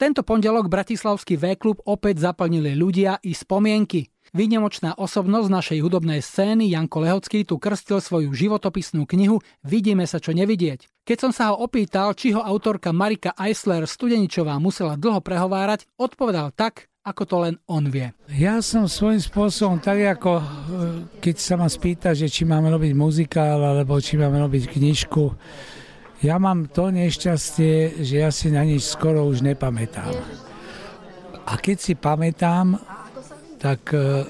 Tento pondelok Bratislavský V-klub opäť zaplnili ľudia i spomienky. Výnimočná osobnosť našej hudobnej scény Janko Lehocký tu krstil svoju životopisnú knihu Vidíme sa čo nevidieť. Keď som sa ho opýtal, či ho autorka Marika Eisler Studeničová musela dlho prehovárať, odpovedal tak, ako to len on vie. Ja som svojím spôsobom tak ako, e, keď sa ma spýta, že či máme robiť muzikál, alebo či máme robiť knižku, ja mám to nešťastie, že ja si na nič skoro už nepamätám. A keď si pamätám, tak e,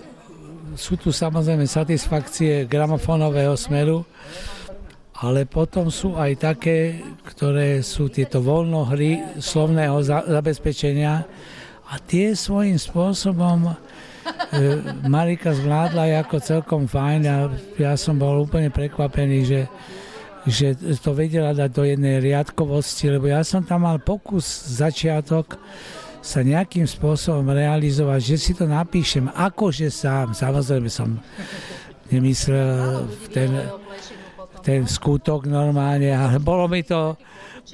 sú tu samozrejme satisfakcie gramofónového smeru, ale potom sú aj také, ktoré sú tieto voľnohry slovného zabezpečenia a tie svojím spôsobom e, Marika zvládla ako celkom fajn a ja som bol úplne prekvapený, že že to vedela dať do jednej riadkovosti, lebo ja som tam mal pokus začiatok sa nejakým spôsobom realizovať, že si to napíšem akože sám. Samozrejme som nemyslel ten, ten skutok normálne, ale bolo mi to,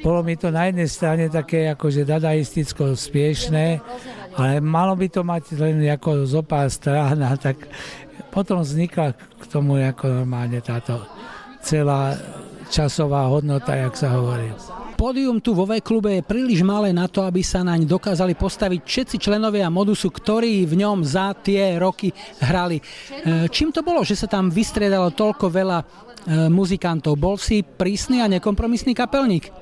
bolo mi to na jednej strane také akože dadaisticko spiešné, ale malo by to mať len ako zopár strán a tak potom vznikla k tomu ako normálne táto celá časová hodnota, jak sa hovorí. Pódium tu vo V-klube je príliš malé na to, aby sa naň dokázali postaviť všetci členovia modusu, ktorí v ňom za tie roky hrali. E, čím to bolo, že sa tam vystriedalo toľko veľa e, muzikantov? Bol si prísny a nekompromisný kapelník?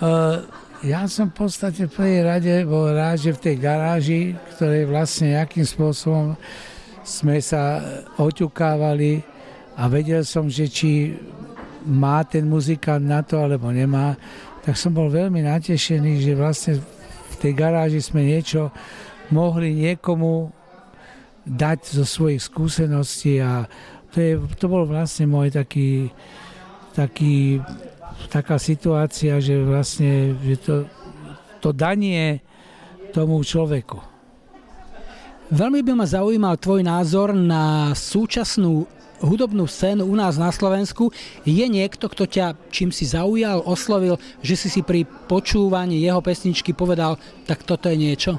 Uh, ja som v podstate v prvej rade bol rád, že v tej garáži, ktorej vlastne akým spôsobom sme sa oťukávali a vedel som, že či má ten muzikant na to alebo nemá, tak som bol veľmi natešený, že vlastne v tej garáži sme niečo mohli niekomu dať zo svojich skúseností a to, je, to bol vlastne môj taký, taký, taká situácia, že vlastne že to, to danie tomu človeku. Veľmi by ma zaujímal tvoj názor na súčasnú hudobnú scénu u nás na Slovensku. Je niekto, kto ťa čím si zaujal, oslovil, že si si pri počúvaní jeho pesničky povedal, tak toto je niečo?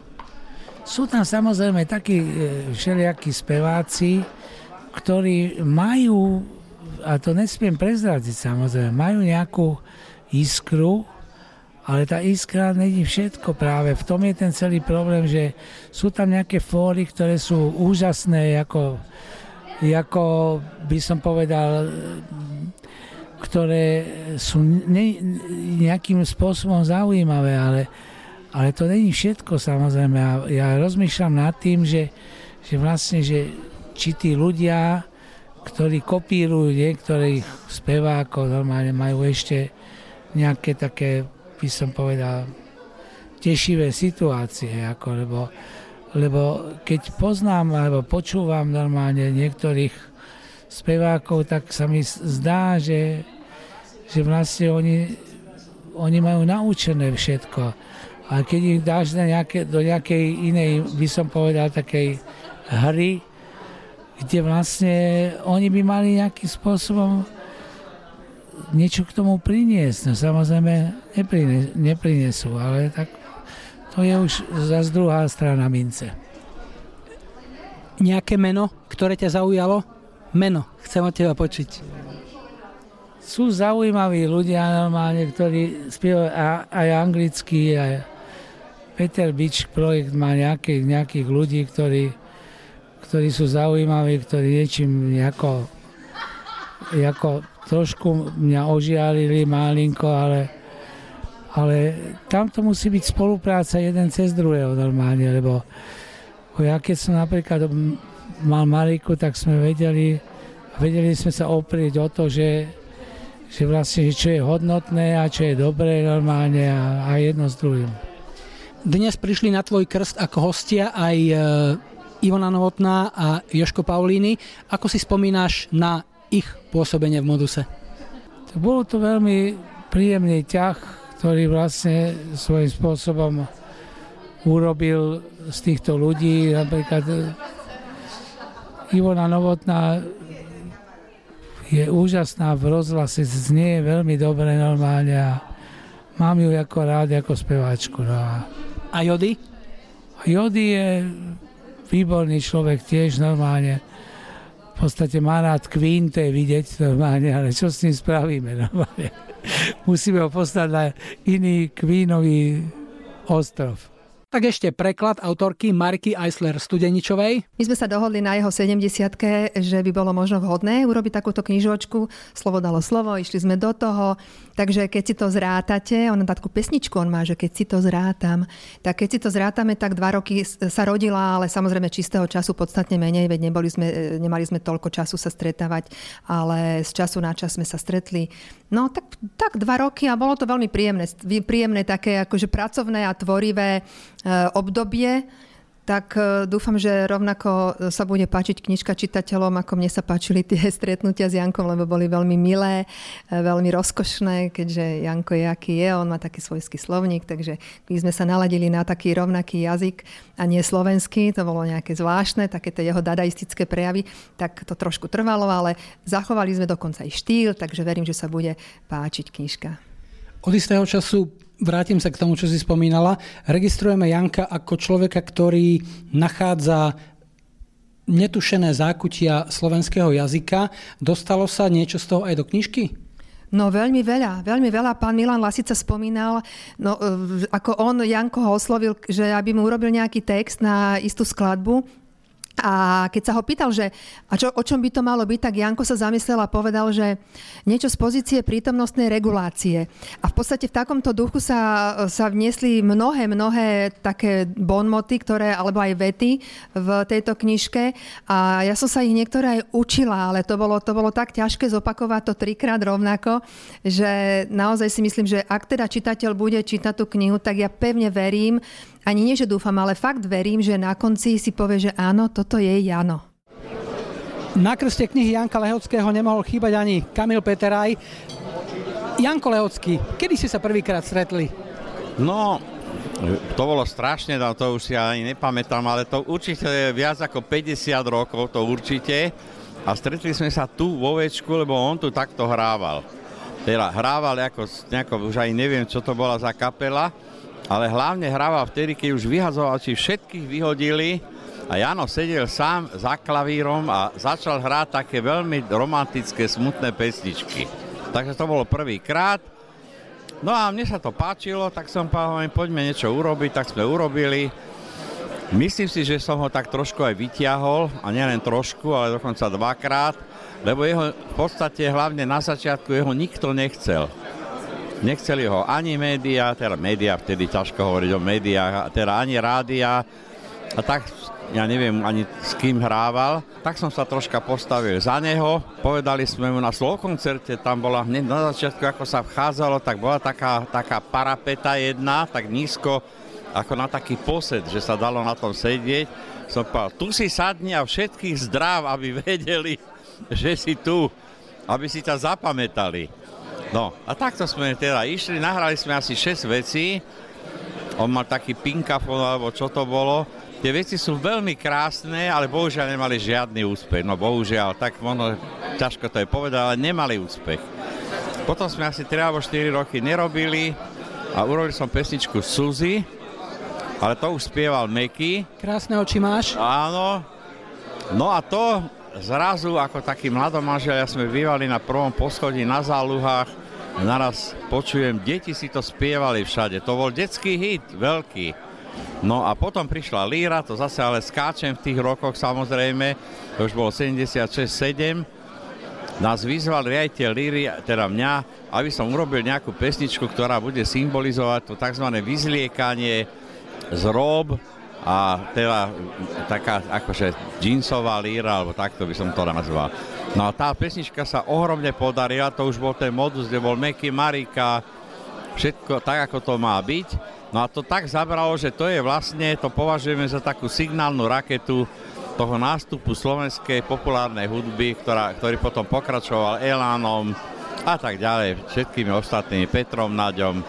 Sú tam samozrejme takí e, všelijakí speváci, ktorí majú, a to nesmiem prezradiť samozrejme, majú nejakú iskru, ale tá iskra není všetko práve. V tom je ten celý problém, že sú tam nejaké fóry, ktoré sú úžasné, ako ako by som povedal, ktoré sú ne, nejakým spôsobom zaujímavé, ale, ale to není všetko samozrejme. Ja, ja rozmýšľam nad tým, že, že vlastne, že či tí ľudia, ktorí kopírujú niektorých spevákov, normálne majú ešte nejaké také, by som povedal, tešivé situácie, ako, lebo lebo keď poznám alebo počúvam normálne niektorých spevákov, tak sa mi zdá, že, že vlastne oni, oni majú naučené všetko. A keď ich dáš na nejaké, do nejakej inej, by som povedal, takej hry, kde vlastne oni by mali nejakým spôsobom niečo k tomu priniesť. No samozrejme neprinesú, ale tak to je už zase druhá strana mince. Nejaké meno, ktoré ťa zaujalo? Meno, chcem od teba počuť. Sú zaujímaví ľudia normálne, ktorí spievajú aj anglicky, aj Peter Beach projekt má nejakých, nejakých ľudí, ktorí, ktorí sú zaujímaví, ktorí niečím nejako, nejako trošku mňa ožiarili malinko, ale ale tam to musí byť spolupráca jeden cez druhého normálne, lebo ja keď som napríklad mal Mariku, tak sme vedeli, vedeli sme sa oprieť o to, že, že vlastne čo je hodnotné a čo je dobré normálne a, a jedno s druhým. Dnes prišli na tvoj krst ako hostia aj e, Ivona Novotná a Joško Paulíny. Ako si spomínaš na ich pôsobenie v moduse? Bolo to veľmi príjemný ťah, ktorý vlastne svojím spôsobom urobil z týchto ľudí. Napríklad Ivona Novotná je úžasná v rozhlase, znie veľmi dobre normálne a, mám ju ako rád, ako speváčku. No. A Jody? Jody je výborný človek tiež normálne. V podstate má rád je vidieť normálne, ale čo s ním spravíme normálne? Musíme ho poslať na iný Queenový ostrov. Tak ešte preklad autorky Marky Eisler Studeničovej. My sme sa dohodli na jeho 70 že by bolo možno vhodné urobiť takúto knižočku. Slovo dalo slovo, išli sme do toho. Takže keď si to zrátate, on takú pesničku on má, že keď si to zrátam, tak keď si to zrátame, tak dva roky sa rodila, ale samozrejme čistého času podstatne menej, veď neboli sme, nemali sme toľko času sa stretávať, ale z času na čas sme sa stretli. No tak, tak dva roky a bolo to veľmi príjemné, príjemné také akože pracovné a tvorivé obdobie, tak eh, dúfam, že rovnako sa bude páčiť knižka čitateľom, ako mne sa páčili tie stretnutia s Jankom, lebo boli veľmi milé, veľmi rozkošné, keďže Janko je aký je, on má taký svojský slovník, takže my sme sa naladili na taký rovnaký jazyk a nie slovenský, to bolo nejaké zvláštne, také tie jeho dadaistické prejavy, tak to trošku trvalo, ale zachovali sme dokonca aj štýl, takže verím, že sa bude páčiť knižka. Od istého času vrátim sa k tomu, čo si spomínala. Registrujeme Janka ako človeka, ktorý nachádza netušené zákutia slovenského jazyka. Dostalo sa niečo z toho aj do knižky? No veľmi veľa, veľmi veľa. Pán Milan Lasica spomínal, no, e, ako on Janko ho oslovil, že aby mu urobil nejaký text na istú skladbu, a keď sa ho pýtal, že a čo, o čom by to malo byť, tak Janko sa zamyslel a povedal, že niečo z pozície prítomnostnej regulácie. A v podstate v takomto duchu sa, sa vniesli mnohé, mnohé také bonmoty, ktoré, alebo aj vety v tejto knižke. A ja som sa ich niektoré aj učila, ale to bolo, to bolo tak ťažké zopakovať to trikrát rovnako, že naozaj si myslím, že ak teda čitateľ bude čítať tú knihu, tak ja pevne verím, ani nie, že dúfam, ale fakt verím, že na konci si povie, že áno, toto je Jano. Na krste knihy Janka Lehockého nemohol chýbať ani Kamil Peteraj. Janko Lehocký, kedy si sa prvýkrát stretli? No, to bolo strašne, no to už si ani nepamätám, ale to určite je viac ako 50 rokov, to určite. A stretli sme sa tu vo Večku, lebo on tu takto hrával. Teda hrával ako, nejako, už aj neviem, čo to bola za kapela, ale hlavne hrával vtedy, keď už či všetkých vyhodili a Jano sedel sám za klavírom a začal hrať také veľmi romantické, smutné pesničky. Takže to bolo prvýkrát. No a mne sa to páčilo, tak som povedal, poďme niečo urobiť, tak sme urobili. Myslím si, že som ho tak trošku aj vyťahol, a nielen trošku, ale dokonca dvakrát, lebo jeho v podstate hlavne na začiatku jeho nikto nechcel. Nechceli ho ani médiá, teda médiá, vtedy ťažko hovoriť o médiách, teda ani rádia. A tak ja neviem ani s kým hrával, tak som sa troška postavil za neho. Povedali sme mu na slovo koncerte, tam bola hneď na začiatku, ako sa vchádzalo, tak bola taká, taká parapeta jedna, tak nízko, ako na taký posed, že sa dalo na tom sedieť. Som povedal, tu si sadni a všetkých zdrav, aby vedeli, že si tu, aby si ťa zapamätali. No a takto sme teda išli, nahrali sme asi 6 vecí. On mal taký pinkafon, alebo čo to bolo. Tie veci sú veľmi krásne, ale bohužiaľ nemali žiadny úspech. No bohužiaľ, tak možno ťažko to je povedať, ale nemali úspech. Potom sme asi 3 alebo 4 roky nerobili a urobili som pesničku Suzy, ale to už spieval Meky. Krásne oči máš. Áno. No a to zrazu ako takí mladomanželia sme bývali na prvom poschodí na záluhách naraz počujem, deti si to spievali všade. To bol detský hit, veľký. No a potom prišla Líra, to zase ale skáčem v tých rokoch samozrejme, to už bolo 76-7. Nás vyzval riaditeľ Líry, teda mňa, aby som urobil nejakú pesničku, ktorá bude symbolizovať to tzv. vyzliekanie z rob a teda taká akože džínsová líra, alebo takto by som to nazval. No a tá pesnička sa ohromne podarila, to už bol ten modus, kde bol Meky Marika, všetko tak, ako to má byť. No a to tak zabralo, že to je vlastne, to považujeme za takú signálnu raketu toho nástupu slovenskej populárnej hudby, ktorá, ktorý potom pokračoval Elánom a tak ďalej, všetkými ostatnými, Petrom Naďom,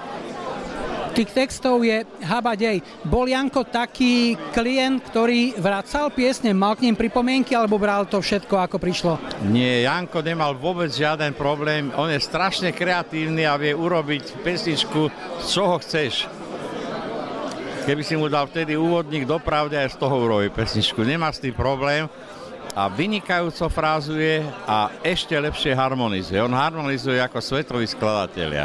Tých textov je habadej. Bol Janko taký klient, ktorý vracal piesne, mal k ním pripomienky, alebo bral to všetko, ako prišlo? Nie, Janko nemal vôbec žiaden problém. On je strašne kreatívny a vie urobiť pesničku, z čoho chceš. Keby si mu dal vtedy úvodník do pravdy, aj z toho urobí pesničku. Nemá s tým problém a vynikajúco frázuje a ešte lepšie harmonizuje. On harmonizuje ako svetoví skladatelia.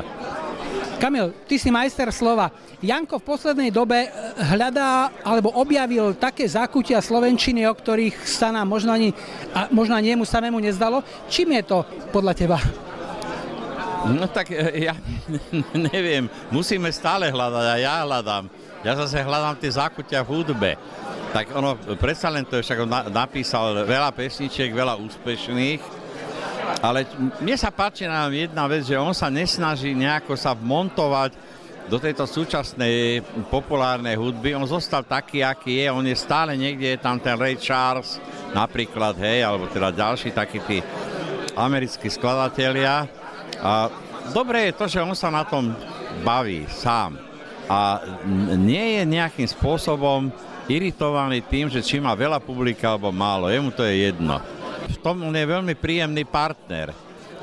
Kamil, ty si majster slova. Janko v poslednej dobe eh, hľadá alebo objavil také zákutia slovenčiny, o ktorých sa nám možno ani, a možno ani jemu samému nezdalo. Čím je to podľa teba? No tak eh, ja neviem, musíme stále hľadať a ja hľadám. Ja zase hľadám tie zákutia v hudbe. Tak ono, predsa len to však napísal veľa pesničiek, veľa úspešných ale mne sa páči nám jedna vec, že on sa nesnaží nejako sa vmontovať do tejto súčasnej populárnej hudby. On zostal taký, aký je. On je stále niekde, je tam ten Ray Charles napríklad, hej, alebo teda ďalší takí tí americkí skladatelia. A dobre je to, že on sa na tom baví sám. A nie je nejakým spôsobom iritovaný tým, že či má veľa publika alebo málo. Jemu to je jedno v tom on je veľmi príjemný partner.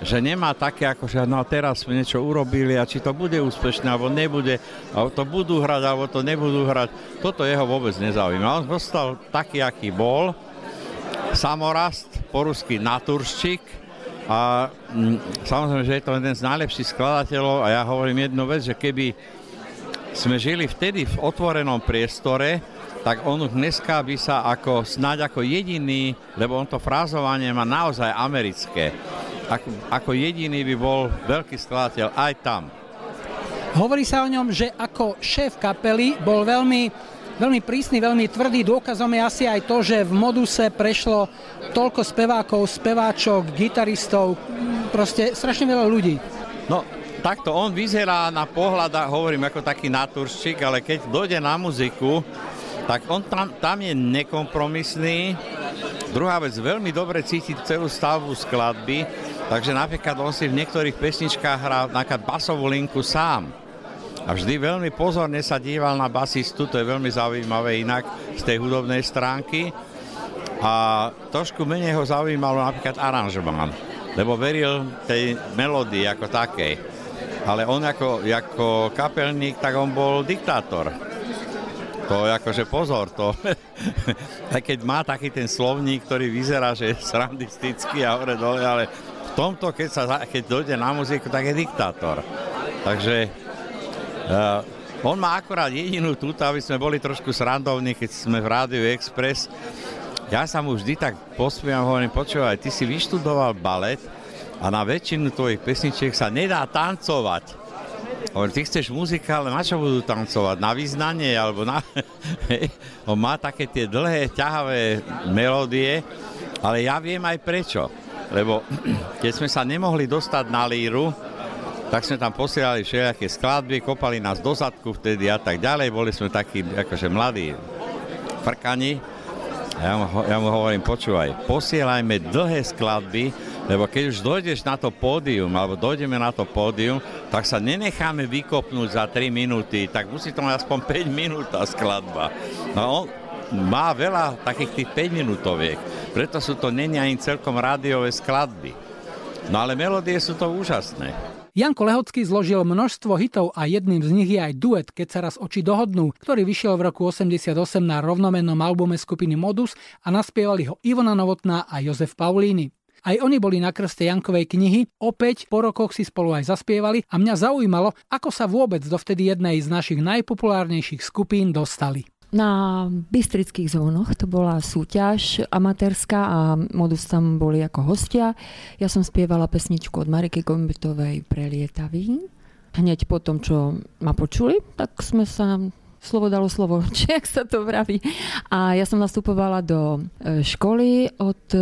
Že nemá také ako, že no teraz sme niečo urobili a či to bude úspešné alebo nebude, alebo to budú hrať alebo to nebudú hrať, toto jeho vôbec nezaujíma. On zostal taký, aký bol, samorast, po rusky naturščik. A mm, samozrejme, že je to jeden z najlepších skladateľov a ja hovorím jednu vec, že keby sme žili vtedy v otvorenom priestore, tak on už dneska by sa ako, snáď ako jediný, lebo on to frázovanie má naozaj americké, ako, ako jediný by bol veľký skladateľ aj tam. Hovorí sa o ňom, že ako šéf kapely bol veľmi, veľmi prísny, veľmi tvrdý. Dôkazom je asi aj to, že v moduse prešlo toľko spevákov, speváčok, gitaristov, proste strašne veľa ľudí. No, takto on vyzerá na pohľad, hovorím ako taký naturščík, ale keď dojde na muziku, tak on tam, tam je nekompromisný. Druhá vec, veľmi dobre cíti celú stavbu skladby, takže napríklad on si v niektorých pesničkách hrá napríklad basovú linku sám. A vždy veľmi pozorne sa díval na basistu, to je veľmi zaujímavé inak z tej hudobnej stránky. A trošku menej ho zaujímalo napríklad aranžován, lebo veril tej melódii ako takej. Ale on ako, ako kapelník, tak on bol diktátor to akože pozor, to, aj keď má taký ten slovník, ktorý vyzerá, že je srandistický a hore dole, ale v tomto, keď, sa, keď dojde na muziku, tak je diktátor. Takže uh, on má akorát jedinú túto, aby sme boli trošku srandovní, keď sme v Rádiu Express. Ja sa mu vždy tak posmievam, hovorím, počúvaj, ty si vyštudoval balet a na väčšinu tvojich pesničiek sa nedá tancovať. Hovorím, ty chceš muzikál, na čo budú tancovať? Na význanie? Alebo na... On má také tie dlhé, ťahavé melódie, ale ja viem aj prečo. Lebo keď sme sa nemohli dostať na líru, tak sme tam posielali všelijaké skladby, kopali nás do zadku vtedy a tak ďalej. Boli sme takí akože mladí frkani. A ja mu, ja mu hovorím, počúvaj, posielajme dlhé skladby, lebo keď už dojdeš na to pódium, alebo dojdeme na to pódium, tak sa nenecháme vykopnúť za 3 minúty, tak musí to mať aspoň 5 minút tá skladba. No on má veľa takých tých 5 minútoviek, preto sú to není ani celkom rádiové skladby. No ale melódie sú to úžasné. Janko Lehocký zložil množstvo hitov a jedným z nich je aj duet Keď sa raz oči dohodnú, ktorý vyšiel v roku 88 na rovnomennom albume skupiny Modus a naspievali ho Ivona Novotná a Jozef Paulíny. Aj oni boli na krste Jankovej knihy, opäť po rokoch si spolu aj zaspievali a mňa zaujímalo, ako sa vôbec do vtedy jednej z našich najpopulárnejších skupín dostali. Na Bystrických zónoch to bola súťaž amatérska a Modus tam boli ako hostia. Ja som spievala pesničku od Mariky Gombitovej Prelietavý. Hneď po tom, čo ma počuli, tak sme sa slovo dalo slovo, či ak sa to vraví. A ja som nastupovala do e, školy od e,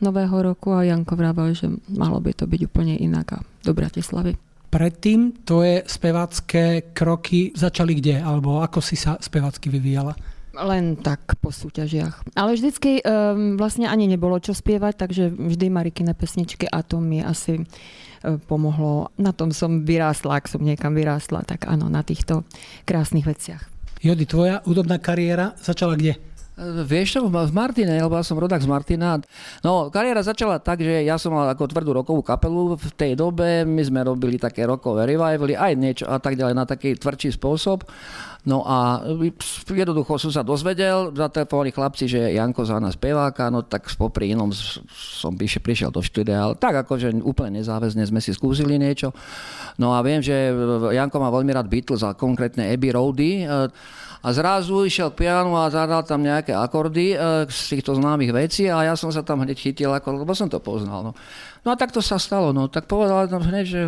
nového roku a Janko vravel, že malo by to byť úplne inak a do Bratislavy. Predtým tvoje spevácké kroky začali kde? Alebo ako si sa spevácky vyvíjala? Len tak po súťažiach. Ale vždycky um, vlastne ani nebolo čo spievať, takže vždy Marikine pesničky a to mi asi pomohlo. Na tom som vyrástla, ak som niekam vyrástla, tak áno, na týchto krásnych veciach. Jody, tvoja údobná kariéra začala kde? Vieš čo, v Martine, lebo ja som rodák z Martina. No, kariéra začala tak, že ja som mal ako tvrdú rokovú kapelu v tej dobe, my sme robili také rokové revivaly, aj niečo a tak ďalej na taký tvrdší spôsob. No a jednoducho som sa dozvedel, zatelefonovali chlapci, že Janko za nás speváka, no tak popri inom som píše, prišiel do štúdia, ale tak akože úplne nezáväzne sme si skúsili niečo. No a viem, že Janko má veľmi rád Beatles a konkrétne Abbey Roady a zrazu išiel k pianu a zadal tam nejaké akordy e, z týchto známych vecí a ja som sa tam hneď chytil, ako, lebo som to poznal. No. No a tak to sa stalo, no. tak povedal tam hneď, že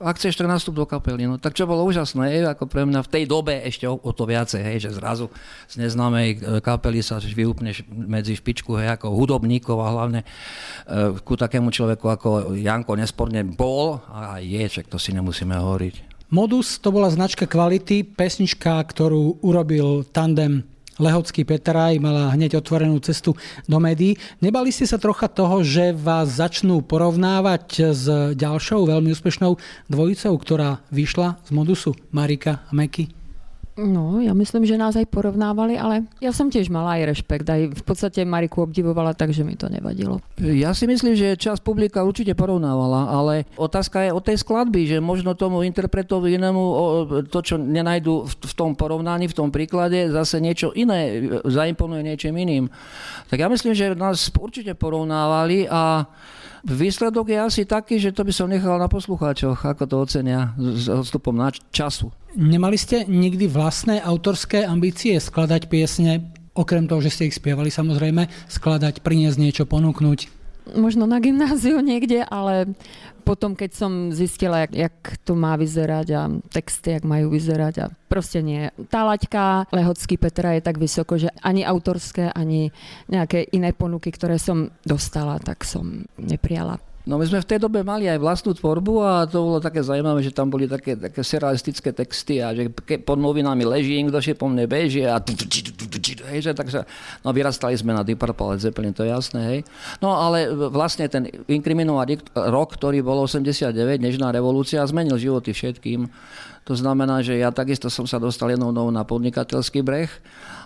ak chceš tak nastup do kapely, no tak čo bolo úžasné, ako pre mňa v tej dobe ešte o, o to viacej, hej, že zrazu z neznámej e, kapely sa vyúpneš medzi špičku, hej, ako hudobníkov a hlavne e, ku takému človeku ako Janko nesporne bol a je, čak to si nemusíme hovoriť. Modus to bola značka kvality, pesnička, ktorú urobil tandem Lehocký Petraj mala hneď otvorenú cestu do médií. Nebali ste sa trocha toho, že vás začnú porovnávať s ďalšou veľmi úspešnou dvojicou, ktorá vyšla z modusu Marika a Meky? No, ja myslím, že nás aj porovnávali, ale ja som tiež mala aj rešpekt. Aj v podstate Mariku obdivovala, takže mi to nevadilo. Ja si myslím, že čas publika určite porovnávala, ale otázka je o tej skladby, že možno tomu interpretovi inému to, čo nenajdu v tom porovnaní, v tom príklade, zase niečo iné zaimponuje niečím iným. Tak ja myslím, že nás určite porovnávali a Výsledok je asi taký, že to by som nechal na poslucháčoch, ako to ocenia s odstupom na času. Nemali ste nikdy vlastné autorské ambície skladať piesne, okrem toho, že ste ich spievali samozrejme, skladať, priniesť niečo, ponúknuť? možno na gymnáziu niekde, ale potom, keď som zistila, jak, jak to má vyzerať a texty, jak majú vyzerať a proste nie. Tá laťka Lehocký Petra je tak vysoko, že ani autorské, ani nejaké iné ponuky, ktoré som dostala, tak som neprijala. No my sme v tej dobe mali aj vlastnú tvorbu a to bolo také zaujímavé, že tam boli také, také surrealistické texty a že pod novinami leží, kto si po mne beží a hej, no vyrastali sme na Deep Purple Zeppelin, to je jasné, hej. No ale vlastne ten inkriminovaný rok, ktorý bol 89, Nežná revolúcia, zmenil životy všetkým. To znamená, že ja takisto som sa dostal jednou na podnikateľský breh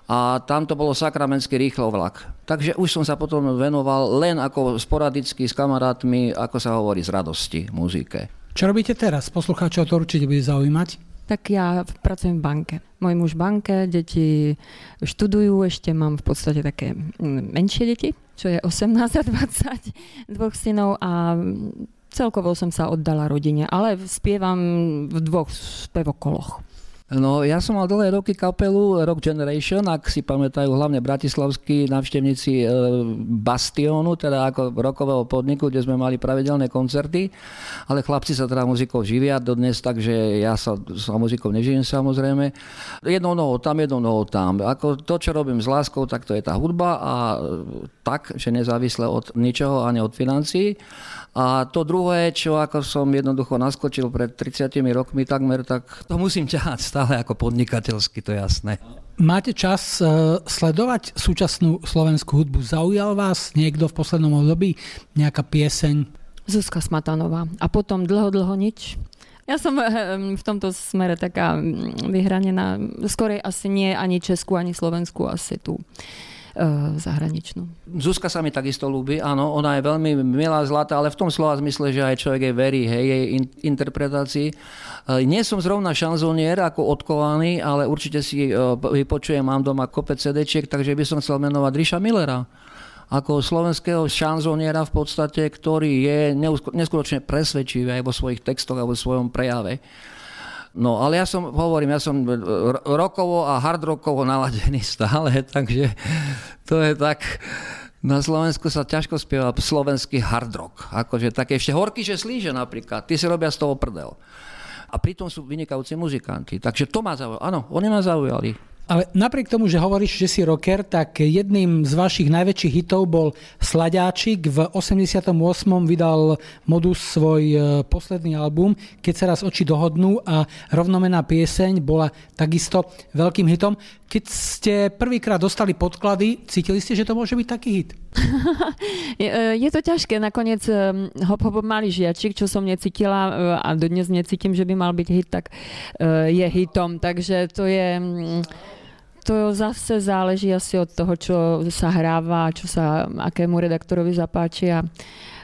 a tam to bolo sakramenský rýchlo vlak. Takže už som sa potom venoval len ako sporadicky s kamarátmi, ako sa hovorí, z radosti muzike. Čo robíte teraz? Poslucháčov to určite bude zaujímať. Tak ja pracujem v banke. Môj muž v banke, deti študujú, ešte mám v podstate také mm, menšie deti, čo je 18 a 20 dvoch synov a celkovo som sa oddala rodine, ale spievam v dvoch spevokoloch. No, ja som mal dlhé roky kapelu Rock Generation, ak si pamätajú hlavne bratislavskí navštevníci e, Bastionu, teda ako rokového podniku, kde sme mali pravidelné koncerty, ale chlapci sa teda muzikou živia dodnes, takže ja sa, sa muzikou nežijem samozrejme. Jednou nohou tam, jednou nohou tam. Ako to, čo robím s láskou, tak to je tá hudba a tak, že nezávisle od ničoho ani od financií. A to druhé, čo ako som jednoducho naskočil pred 30 rokmi takmer, tak to musím ťahať stále ako podnikateľsky, to je jasné. Máte čas uh, sledovať súčasnú slovenskú hudbu? Zaujal vás niekto v poslednom období? Nejaká pieseň? Zuzka Smatanová. A potom dlho, dlho nič. Ja som v tomto smere taká mm, vyhranená. Skorej asi nie ani Česku, ani Slovensku, asi tu zahraničnú. Zuzka sa mi takisto ľúbi, áno, ona je veľmi milá, zlatá, ale v tom slova zmysle, že aj človek jej verí, hej, jej in, interpretácii. Eh, nie som zrovna šanzonier ako odkovaný, ale určite si eh, vypočujem, mám doma kopec CD, takže by som chcel menovať Ríša Millera ako slovenského šanzoniera v podstate, ktorý je neskutočne presvedčivý aj vo svojich textoch a vo svojom prejave. No ale ja som, hovorím, ja som rokovo a hard rockovo naladený stále, takže to je tak... Na Slovensku sa ťažko spieva slovenský hard rock. Akože také ešte horky, že slíže napríklad. Ty si robia z toho prdel. A pritom sú vynikajúci muzikanti. Takže to ma zaujalo. Áno, oni ma zaujali. Ale napriek tomu, že hovoríš, že si rocker, tak jedným z vašich najväčších hitov bol Sladáčik. V 88. vydal Modus svoj e, posledný album, Keď sa raz oči dohodnú a rovnomená pieseň bola takisto veľkým hitom. Keď ste prvýkrát dostali podklady, cítili ste, že to môže byť taký hit? je, e, je to ťažké. Nakoniec e, Hop Hop malý žiačik, čo som necítila e, a dodnes necítim, že by mal byť hit, tak je hitom. Takže to je mm, to zase záleží asi od toho, čo sa hráva, čo sa akému redaktorovi zapáči a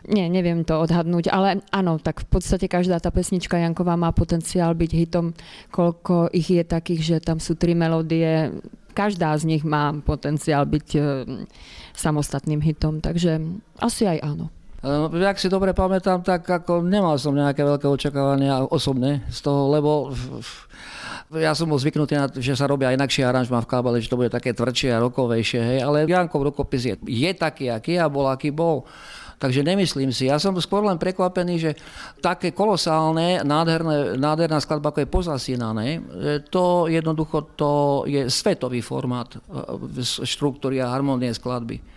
nie, neviem to odhadnúť, ale áno, tak v podstate každá tá pesnička Janková má potenciál byť hitom, koľko ich je takých, že tam sú tri melódie, každá z nich má potenciál byť e, samostatným hitom, takže asi aj áno. Ak si dobre pamätám, tak ako nemal som nejaké veľké očakávania osobné z toho, lebo ja som bol zvyknutý na že sa robia inakšie aranžma v kábale, že to bude také tvrdšie a rokovejšie, hej, ale Jankov rokopis je, je taký, aký a bol, aký bol. Takže nemyslím si. Ja som skôr len prekvapený, že také kolosálne, nádherné, nádherná skladba, ako je pozasínané, to jednoducho to je svetový formát e, štruktúry a harmonie skladby.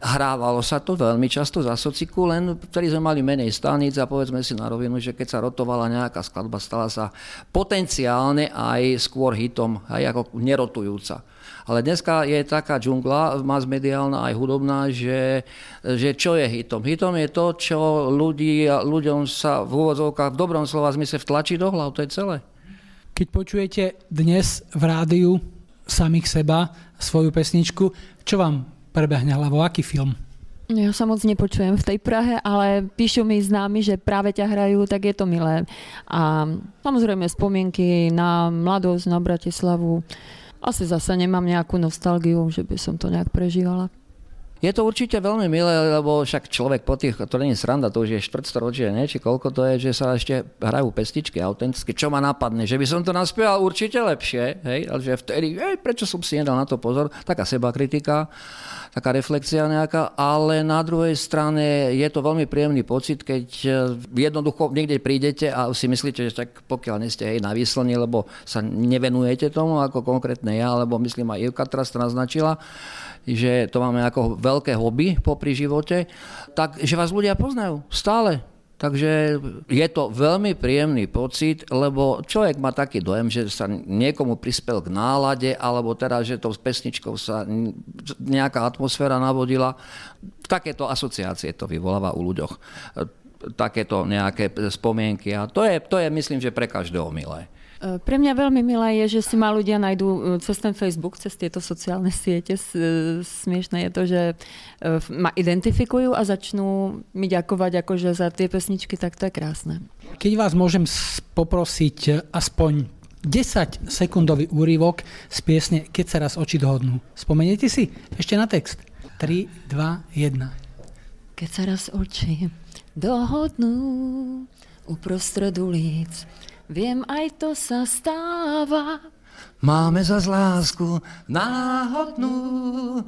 Hrávalo sa to veľmi často za sociku, len vtedy sme mali menej staníc a povedzme si na rovinu, že keď sa rotovala nejaká skladba, stala sa potenciálne aj skôr hitom, aj ako nerotujúca. Ale dneska je taká džungla, mass mediálna aj hudobná, že, že čo je hitom? Hitom je to, čo ľudí, ľuďom sa v úvodzovkách v dobrom slova zmysle vtlačí do hlav, to je celé. Keď počujete dnes v rádiu samých seba svoju pesničku, čo vám prebehne hlavou? Aký film? Ja sa moc nepočujem v tej Prahe, ale píšu mi známi, že práve ťa hrajú, tak je to milé. A samozrejme spomienky na mladosť, na Bratislavu. Asi zase nemám nejakú nostalgiu, že by som to nejak prežívala. Je to určite veľmi milé, lebo však človek po tých, to nie je sranda, to už je štvrtstoročie, ne? či koľko to je, že sa ešte hrajú pestičky autenticky. Čo ma napadne? Že by som to naspieval určite lepšie, hej? ale že vtedy, hej, prečo som si nedal na to pozor, taká seba kritika taká reflexia nejaká, ale na druhej strane je to veľmi príjemný pocit, keď eh, jednoducho niekde prídete a si myslíte, že tak pokiaľ nie ste hej na výslni, lebo sa nevenujete tomu ako konkrétne ja, alebo myslím aj Ivka teraz to naznačila, že to máme ako veľké hobby popri živote, tak vás ľudia poznajú stále. Takže je to veľmi príjemný pocit, lebo človek má taký dojem, že sa niekomu prispel k nálade, alebo teda, že tou pesničkou sa nejaká atmosféra navodila. Takéto asociácie to vyvoláva u ľuďoch. Takéto nejaké spomienky. A to je, to je myslím, že pre každého milé. E, pre mňa veľmi milé je, že si ma ľudia nájdú e, cez ten Facebook, cez tieto sociálne siete. E, smiešné je to, že ma identifikujú a začnú mi ďakovať akože za tie pesničky, tak to je krásne. Keď vás môžem poprosiť aspoň 10 sekundový úryvok z piesne Keď sa raz oči dohodnú. Spomeniete si? Ešte na text. 3, 2, 1. Keď sa raz oči dohodnú uprostred ulic, Viem, aj to sa stáva. Máme za lásku náhodnú,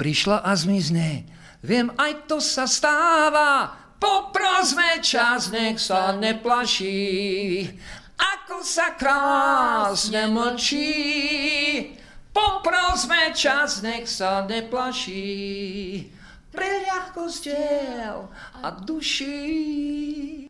prišla a zmizne. Viem, aj to sa stáva, poprosme čas, nech sa neplaší. Ako sa krásne mlčí, poprosme čas, nech sa neplaší. Pre ľahkosť a duší.